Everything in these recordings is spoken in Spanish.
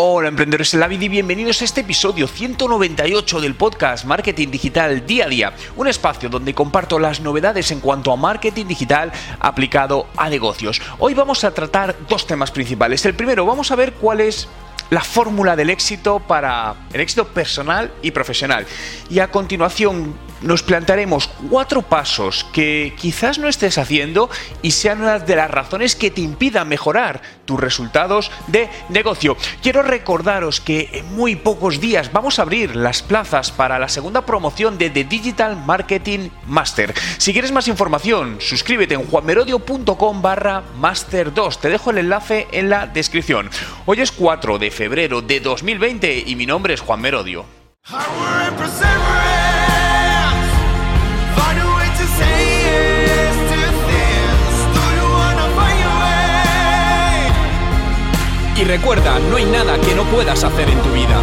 Hola emprendedores en la vida y bienvenidos a este episodio 198 del podcast Marketing Digital Día a Día, un espacio donde comparto las novedades en cuanto a marketing digital aplicado a negocios. Hoy vamos a tratar dos temas principales. El primero, vamos a ver cuál es la fórmula del éxito para el éxito personal y profesional. Y a continuación nos plantearemos cuatro pasos que quizás no estés haciendo y sean una de las razones que te impidan mejorar tus resultados de negocio. Quiero recordaros que en muy pocos días vamos a abrir las plazas para la segunda promoción de The Digital Marketing Master. Si quieres más información, suscríbete en juanmerodio.com barra Master 2. Te dejo el enlace en la descripción. Hoy es 4 de febrero de 2020 y mi nombre es Juan Merodio. Y recuerda, no hay nada que no puedas hacer en tu vida.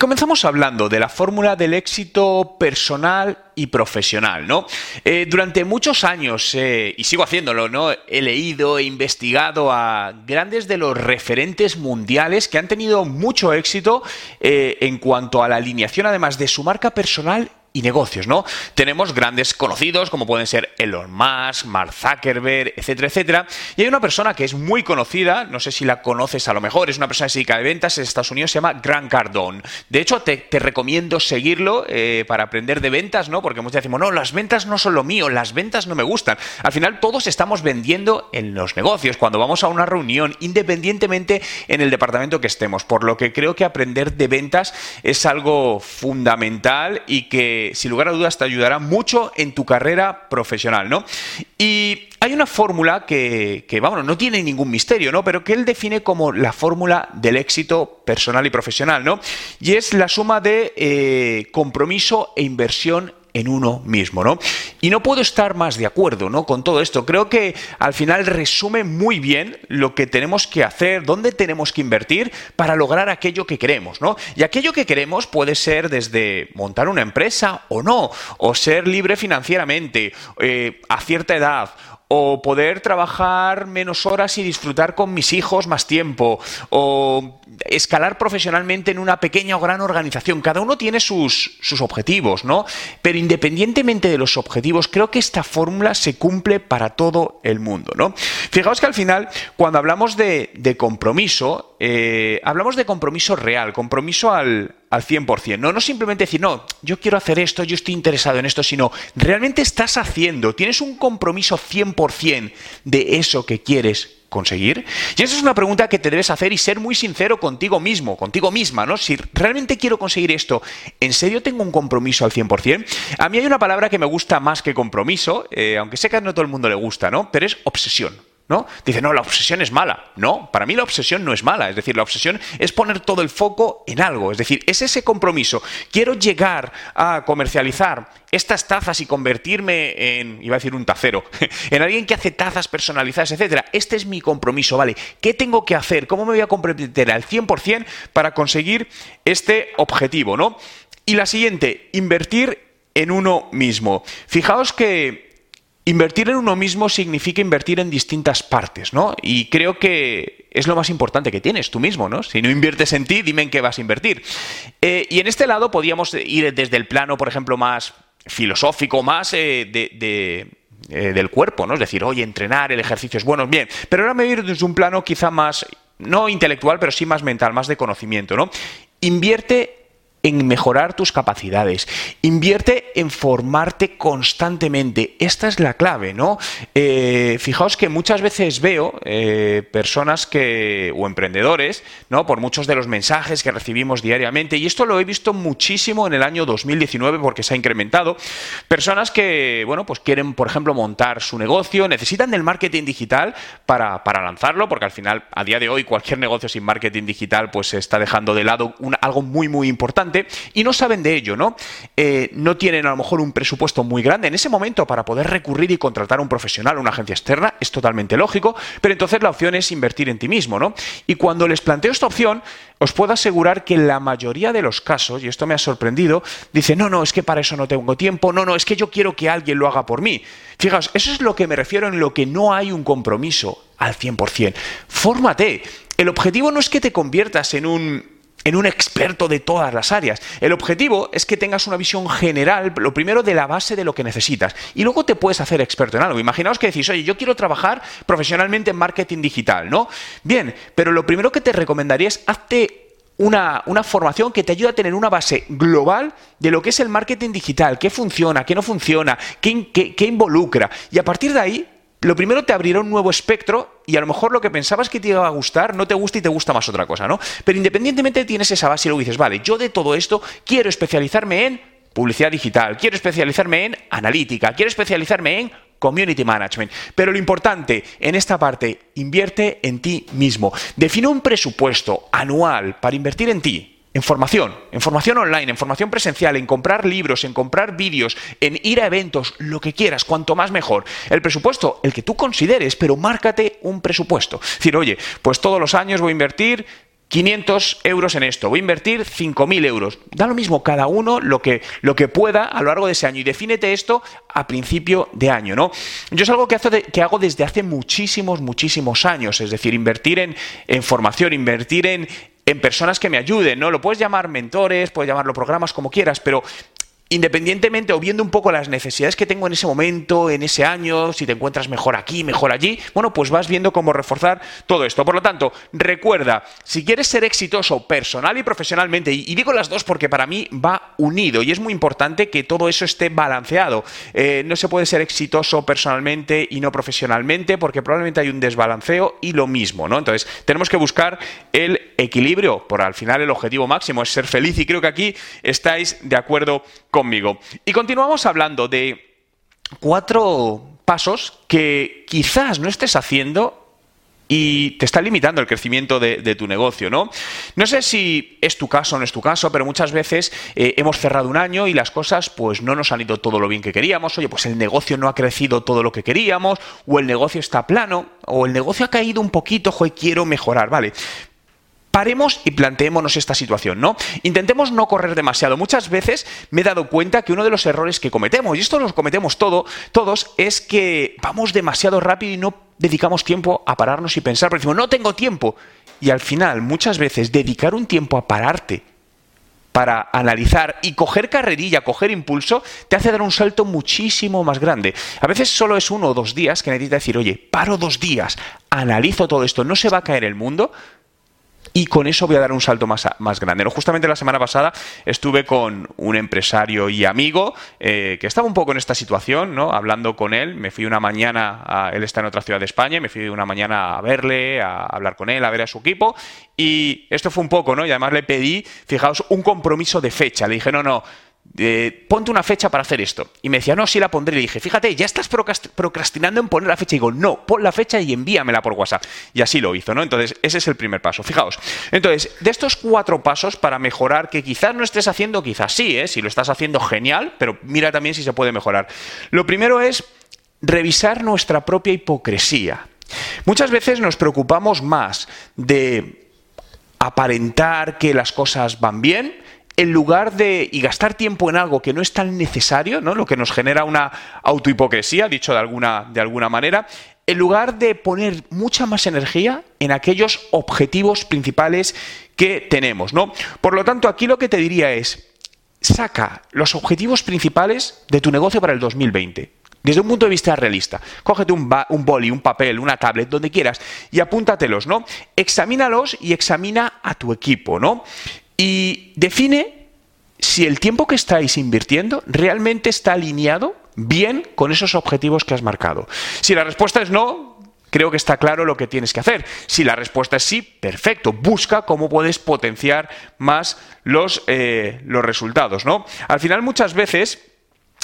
Comenzamos hablando de la fórmula del éxito personal y profesional, ¿no? Eh, durante muchos años, eh, y sigo haciéndolo, ¿no? He leído e investigado a grandes de los referentes mundiales que han tenido mucho éxito eh, en cuanto a la alineación, además de su marca personal y negocios, ¿no? Tenemos grandes conocidos como pueden ser Elon Musk, Mark Zuckerberg, etcétera, etcétera. Y hay una persona que es muy conocida, no sé si la conoces a lo mejor, es una persona que de ventas en Estados Unidos, se llama Grant Cardone. De hecho, te, recomiendo seguirlo eh, para aprender de ventas, ¿no? Porque muchos decimos, no, las ventas no son lo mío, las ventas no me gustan. Al final todos estamos vendiendo en los negocios, cuando vamos a una reunión, independientemente en el departamento que estemos. Por lo que creo que aprender de ventas es algo fundamental y que sin lugar a dudas te ayudará mucho en tu carrera profesional, ¿no? Y hay una fórmula que, no tiene ningún misterio, ¿no? Pero que él define como la fórmula del éxito personal y profesional, ¿no? Y es la suma de eh, compromiso e inversión en uno mismo, ¿no? Y no puedo estar más de acuerdo, ¿no? Con todo esto. Creo que al final resume muy bien lo que tenemos que hacer, dónde tenemos que invertir para lograr aquello que queremos, ¿no? Y aquello que queremos puede ser desde montar una empresa o no, o ser libre financieramente, eh, a cierta edad, o poder trabajar menos horas y disfrutar con mis hijos más tiempo, o escalar profesionalmente en una pequeña o gran organización. Cada uno tiene sus, sus objetivos, ¿no? Pero independientemente de los objetivos, creo que esta fórmula se cumple para todo el mundo, ¿no? Fijaos que al final, cuando hablamos de, de compromiso, eh, hablamos de compromiso real, compromiso al, al 100%. No, no simplemente decir, no, yo quiero hacer esto, yo estoy interesado en esto, sino realmente estás haciendo, tienes un compromiso 100% de eso que quieres conseguir? Y esa es una pregunta que te debes hacer y ser muy sincero contigo mismo, contigo misma, ¿no? Si realmente quiero conseguir esto, ¿en serio tengo un compromiso al 100%? A mí hay una palabra que me gusta más que compromiso, eh, aunque sé que no todo el mundo le gusta, ¿no? Pero es obsesión. ¿No? Dice, no, la obsesión es mala. No, para mí la obsesión no es mala. Es decir, la obsesión es poner todo el foco en algo. Es decir, es ese compromiso. Quiero llegar a comercializar estas tazas y convertirme en, iba a decir un tacero, en alguien que hace tazas personalizadas, etcétera. Este es mi compromiso, ¿vale? ¿Qué tengo que hacer? ¿Cómo me voy a comprometer al 100% para conseguir este objetivo, ¿no? Y la siguiente, invertir en uno mismo. Fijaos que Invertir en uno mismo significa invertir en distintas partes, ¿no? Y creo que es lo más importante que tienes tú mismo, ¿no? Si no inviertes en ti, dime en qué vas a invertir. Eh, y en este lado podríamos ir desde el plano, por ejemplo, más filosófico, más eh, de, eh, del cuerpo, ¿no? Es decir, oye, entrenar, el ejercicio es bueno, bien. Pero ahora me voy a ir desde un plano quizá más, no intelectual, pero sí más mental, más de conocimiento, ¿no? Invierte en mejorar tus capacidades. Invierte en formarte constantemente. Esta es la clave, ¿no? Eh, fijaos que muchas veces veo eh, personas que, o emprendedores, ¿no? Por muchos de los mensajes que recibimos diariamente, y esto lo he visto muchísimo en el año 2019 porque se ha incrementado, personas que, bueno, pues quieren, por ejemplo, montar su negocio, necesitan del marketing digital para, lanzarlo, porque al final, a día de hoy, cualquier negocio sin marketing digital, pues se está dejando de lado algo muy, muy importante y no saben de ello, ¿no? Eh, no tienen a lo mejor un presupuesto muy grande en ese momento para poder recurrir y contratar a un profesional, una agencia externa, es totalmente lógico, pero entonces la opción es invertir en ti mismo, ¿no? Y cuando les planteo esta opción, os puedo asegurar que en la mayoría de los casos, y esto me ha sorprendido, dice, no, no, es que para eso no tengo tiempo, no, no, es que yo quiero que alguien lo haga por mí. Fijaos, eso es lo que me refiero en lo que no hay un compromiso al 100%. Fórmate. El objetivo no es que te conviertas en un en un experto de todas las áreas. El objetivo es que tengas una visión general, lo primero de la base de lo que necesitas, y luego te puedes hacer experto en algo. Imaginaos que decís, oye, yo quiero trabajar profesionalmente en marketing digital, ¿no? Bien, pero lo primero que te recomendaría es hazte una, formación que te ayude a tener una base global de lo que es el marketing digital, qué funciona, qué no funciona, qué, qué involucra. Y a partir de ahí, lo primero te abrirá un nuevo espectro y a lo mejor lo que pensabas que te iba a gustar no te gusta y te gusta más otra cosa, ¿no? Pero independientemente tienes esa base y luego dices, vale, yo de todo esto quiero especializarme en publicidad digital, quiero especializarme en analítica, quiero especializarme en community management. Pero lo importante en esta parte, invierte en ti mismo. Define un presupuesto anual para invertir en ti en formación, en formación online, en formación presencial, en comprar libros, en comprar vídeos, en ir a eventos, lo que quieras, cuanto más mejor. El presupuesto, el que tú consideres, pero márcate un presupuesto. Es decir, oye, pues todos los años voy a invertir 500 euros en esto, voy a invertir 5.000 euros. Da lo mismo cada uno lo que, lo que pueda a lo largo de ese año y defínete esto a principio de año, ¿no? Yo es algo que, que hago desde hace muchísimos, muchísimos años, es decir, invertir en, en formación, invertir en, en personas que me ayuden, ¿no? Lo puedes llamar mentores, puedes llamarlo programas, como quieras, pero independientemente o viendo un poco las necesidades que tengo en ese momento, en ese año, si te encuentras mejor aquí, mejor allí, bueno, pues vas viendo cómo reforzar todo esto. Por lo tanto, recuerda, si quieres ser exitoso personal y profesionalmente, y, digo las dos porque para mí va unido y es muy importante que todo eso esté balanceado. Eh, no se puede ser exitoso personalmente y no profesionalmente porque probablemente hay un desbalanceo y lo mismo, ¿no? Entonces, tenemos que buscar el equilibrio, por al final el objetivo máximo es ser feliz y creo que aquí estáis de acuerdo con Y continuamos hablando de cuatro pasos que quizás no estés haciendo y te está limitando el crecimiento de, tu negocio, ¿no? No sé si es tu caso o no es tu caso, pero muchas veces eh, hemos cerrado un año y las cosas pues no nos han ido todo lo bien que queríamos, oye, pues el negocio no ha crecido todo lo que queríamos, o el negocio está plano, o el negocio ha caído un poquito, joder, quiero mejorar, ¿vale? Paremos y planteémonos esta situación, ¿no? Intentemos no correr demasiado. Muchas veces me he dado cuenta que uno de los errores que cometemos, y esto lo cometemos todo, todos, es que vamos demasiado rápido y no dedicamos tiempo a pararnos y pensar, porque decimos, no tengo tiempo. Y al final, muchas veces, dedicar un tiempo a pararte para analizar y coger carrerilla, coger impulso, te hace dar un salto muchísimo más grande. A veces solo es uno o dos días que necesitas decir, oye, paro dos días, analizo todo esto, no se va a caer el mundo, y con eso voy a dar un salto más, más grande. ¿no? Justamente la semana pasada estuve con un empresario y amigo eh, que estaba un poco en esta situación, ¿no? hablando con él. Me fui una mañana, él está en otra ciudad de España, me fui una mañana a verle, a hablar con él, a ver a su equipo. Y esto fue un poco, ¿no? Y además le pedí, fijaos, un compromiso de fecha. Le dije, no, no ponte una fecha para hacer esto. Y me decía, no, sí la pondré. Le dije, fíjate, ya estás procrastinando en poner la fecha. Y digo, no, pon la fecha y envíamela por WhatsApp. Y así lo hizo, ¿no? Entonces, ese es el primer paso. Fijaos. Entonces, de estos cuatro pasos para mejorar, que quizás no estés haciendo, quizás sí, ¿eh? Si lo estás haciendo, genial, pero mira también si se puede mejorar. Lo primero es revisar nuestra propia hipocresía. Muchas veces nos preocupamos más de aparentar que las cosas van bien en lugar de y gastar tiempo en algo que no es tan necesario, ¿no? lo que nos genera una autohipocresía, dicho de alguna, de alguna manera, en lugar de poner mucha más energía en aquellos objetivos principales que tenemos. ¿no? Por lo tanto, aquí lo que te diría es, saca los objetivos principales de tu negocio para el 2020 desde un punto de vista realista. Cógete un, un, boli, un papel, una tablet, donde quieras, y apúntatelos, ¿no? Examínalos y examina a tu equipo, ¿no? Y define si el tiempo que estáis invirtiendo realmente está alineado bien con esos objetivos que has marcado. Si la respuesta es no, creo que está claro lo que tienes que hacer. Si la respuesta es sí, perfecto. Busca cómo puedes potenciar más los, eh, los resultados. ¿no? Al final, muchas veces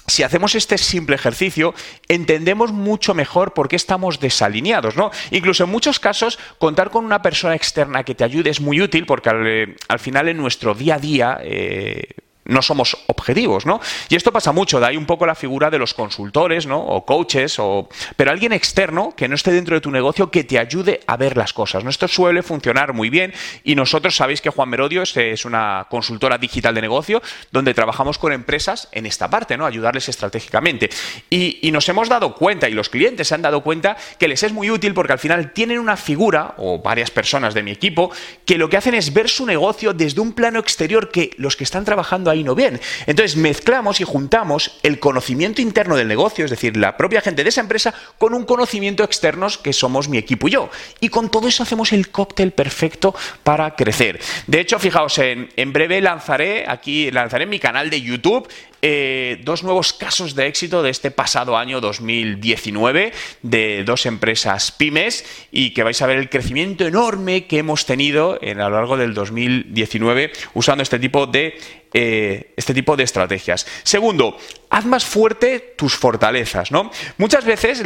si hacemos este simple ejercicio, entendemos mucho mejor por qué estamos desalineados, ¿no? Incluso en muchos casos, contar con una persona externa que te ayude es muy útil porque al, eh, final en nuestro día a día eh, no somos objetivos, ¿no? Y esto pasa mucho, de ahí un poco la figura de los consultores, ¿no? O coaches, o... pero alguien externo que no esté dentro de tu negocio que te ayude a ver las cosas, ¿no? Esto suele funcionar muy bien y nosotros sabéis que Juan Merodio es, una consultora digital de negocio donde trabajamos con empresas en esta parte, ¿no? Ayudarles estratégicamente. Y, y nos hemos dado cuenta, y los clientes se han dado cuenta, que les es muy útil porque al final tienen una figura, o varias personas de mi equipo, que lo que hacen es ver su negocio desde un plano exterior que los que están trabajando ahí no bien. Entonces mezclamos y juntamos el conocimiento interno del negocio, es decir, la propia gente de esa empresa, con un conocimiento externo que somos mi equipo y yo. Y con todo eso hacemos el cóctel perfecto para crecer. De hecho, fijaos, en, en breve lanzaré aquí, lanzaré en mi canal de YouTube eh, dos nuevos casos de éxito de este pasado año 2019 de dos empresas pymes y que vais a ver el crecimiento enorme que hemos tenido en, a lo largo del 2019 usando este tipo de eh, este tipo de estrategias. Segundo, haz más fuerte tus fortalezas. ¿no? Muchas veces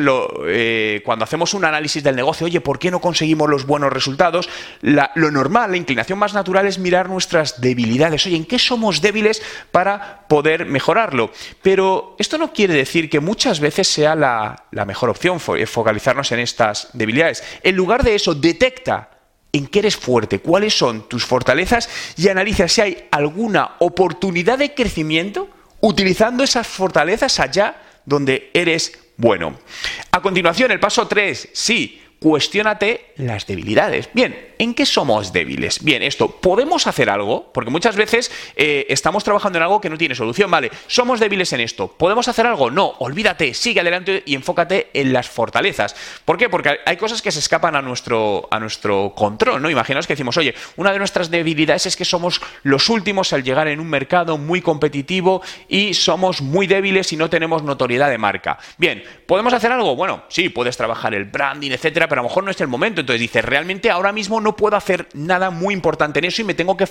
eh, cuando hacemos un análisis del negocio, oye, ¿por qué no conseguimos los buenos resultados? lo normal, la inclinación más natural es mirar nuestras debilidades. Oye, ¿en qué somos débiles para poder mejorarlo? Pero esto no quiere decir que muchas veces sea la, la mejor opción focalizarnos en estas debilidades. En lugar de eso, detecta en qué eres fuerte, cuáles son tus fortalezas y analiza si hay alguna oportunidad de crecimiento utilizando esas fortalezas allá donde eres bueno. A continuación, el paso 3, sí, cuestiónate las debilidades. Bien, ¿en qué somos débiles? Bien, esto, ¿podemos hacer algo? Porque muchas veces eh, estamos trabajando en algo que no tiene solución. Vale, somos débiles en esto. ¿Podemos hacer algo? No, olvídate, sigue adelante y enfócate en las fortalezas. ¿Por qué? Porque hay cosas que se escapan a nuestro, a nuestro control, ¿no? Imaginaos que decimos, oye, una de nuestras debilidades es que somos los últimos al llegar en un mercado muy competitivo y somos muy débiles y no tenemos notoriedad de marca. Bien, ¿podemos hacer algo? Bueno, sí, puedes trabajar el branding, etcétera, pero a lo mejor no es el momento. Entonces dices, realmente ahora mismo no puedo hacer nada muy importante en eso y me tengo que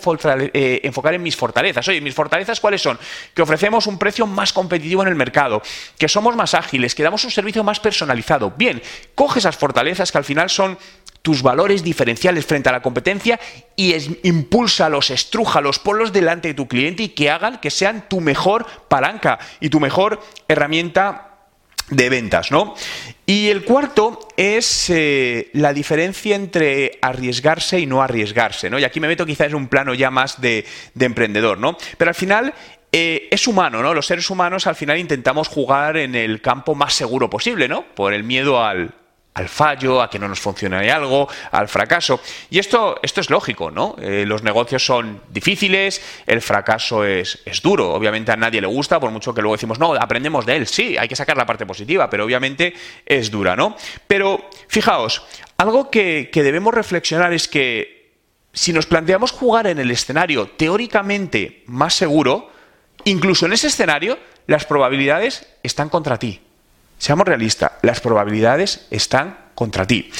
eh, enfocar en mis fortalezas. Oye, mis fortalezas cuáles son? Que ofrecemos un precio más competitivo en el mercado, que somos más ágiles, que damos un servicio más personalizado. Bien, coge esas fortalezas que al final son tus valores diferenciales frente a la competencia y es, impúlsalos, estrújalos, ponlos delante de tu cliente y que hagan que sean tu mejor palanca y tu mejor herramienta de ventas, ¿no? Y el cuarto es eh, la diferencia entre arriesgarse y no arriesgarse, ¿no? Y aquí me meto quizás en un plano ya más de, emprendedor, ¿no? Pero al final eh, es humano, ¿no? Los seres humanos al final intentamos jugar en el campo más seguro posible, ¿no? Por el miedo al, al fallo, a que no nos funcione algo, al fracaso. Y esto, esto es lógico, ¿no? Eh, los negocios son difíciles, el fracaso es, es, duro. Obviamente a nadie le gusta, por mucho que luego decimos, no, aprendemos de él. Sí, hay que sacar la parte positiva, pero obviamente es dura, ¿no? Pero fijaos, algo que, que debemos reflexionar es que si nos planteamos jugar en el escenario teóricamente más seguro, incluso en ese escenario, las probabilidades están contra ti. Seamos realistas, las probabilidades están contra ti.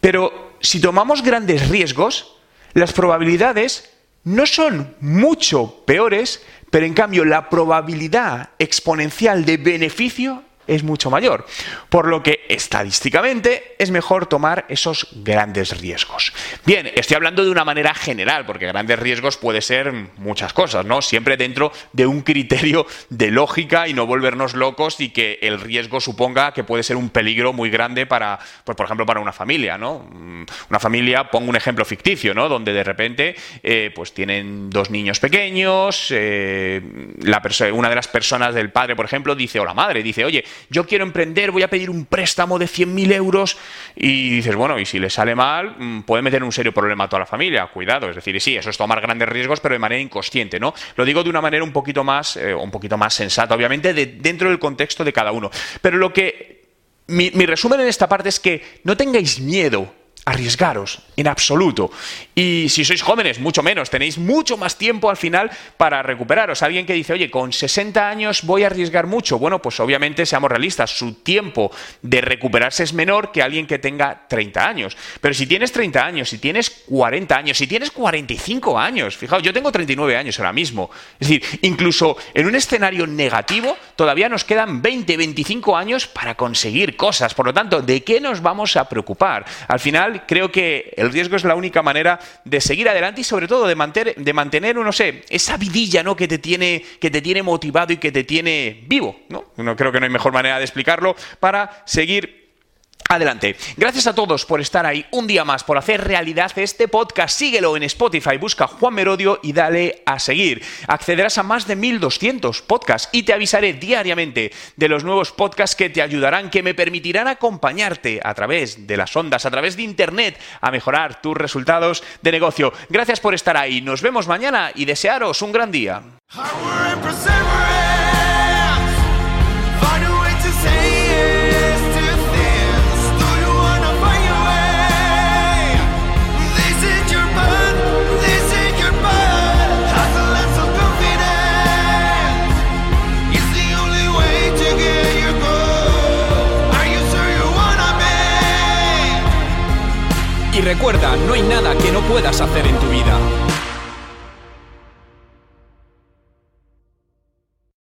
Pero si tomamos grandes riesgos, las probabilidades no son mucho peores, pero en cambio la probabilidad exponencial de beneficio es mucho mayor. Por lo que estadísticamente es mejor tomar esos grandes riesgos. Bien, estoy hablando de una manera general, porque grandes riesgos puede ser muchas cosas, ¿no? Siempre dentro de un criterio de lógica y no volvernos locos y que el riesgo suponga que puede ser un peligro muy grande para, pues, por ejemplo, para una familia, ¿no? Una familia, pongo un ejemplo ficticio, ¿no? Donde de repente, eh, pues tienen dos niños pequeños, eh, una de las personas del padre, por ejemplo, dice, o la madre, dice, oye, yo quiero emprender, voy a pedir un préstamo de 100.000 euros y dices, bueno, y si le sale mal, mm, puede meter un serio problema a toda la familia, cuidado, es decir, sí, eso es tomar grandes riesgos, pero de manera inconsciente, ¿no? Lo digo de una manera un poquito más, eh, un poquito más sensata, obviamente, dentro del contexto de cada uno. Pero lo que mi resumen en esta parte es que no tengáis miedo arriesgaros en absoluto. Y si sois jóvenes, mucho menos, tenéis mucho más tiempo al final para recuperaros. Alguien que dice, oye, con 60 años voy a arriesgar mucho. Bueno, pues obviamente seamos realistas, su tiempo de recuperarse es menor que alguien que tenga 30 años. Pero si tienes 30 años, si tienes 40 años, si tienes 45 años, fijaos, yo tengo 39 años ahora mismo. Es decir, incluso en un escenario negativo, todavía nos quedan 20, 25 años para conseguir cosas. Por lo tanto, ¿de qué nos vamos a preocupar? Al final, creo que el riesgo es la única manera de seguir adelante y sobre todo de mantener, de mantener no sé, esa vidilla ¿no? que, te tiene, que te tiene motivado y que te tiene vivo. ¿no? no creo que no hay mejor manera de explicarlo para seguir Adelante. Gracias a todos por estar ahí un día más, por hacer realidad este podcast. Síguelo en Spotify, busca Juan Merodio y dale a seguir. Accederás a más de 1200 podcasts y te avisaré diariamente de los nuevos podcasts que te ayudarán, que me permitirán acompañarte a través de las ondas, a través de Internet, a mejorar tus resultados de negocio. Gracias por estar ahí. Nos vemos mañana y desearos un gran día. Nada que no puedas hacer en tu vida.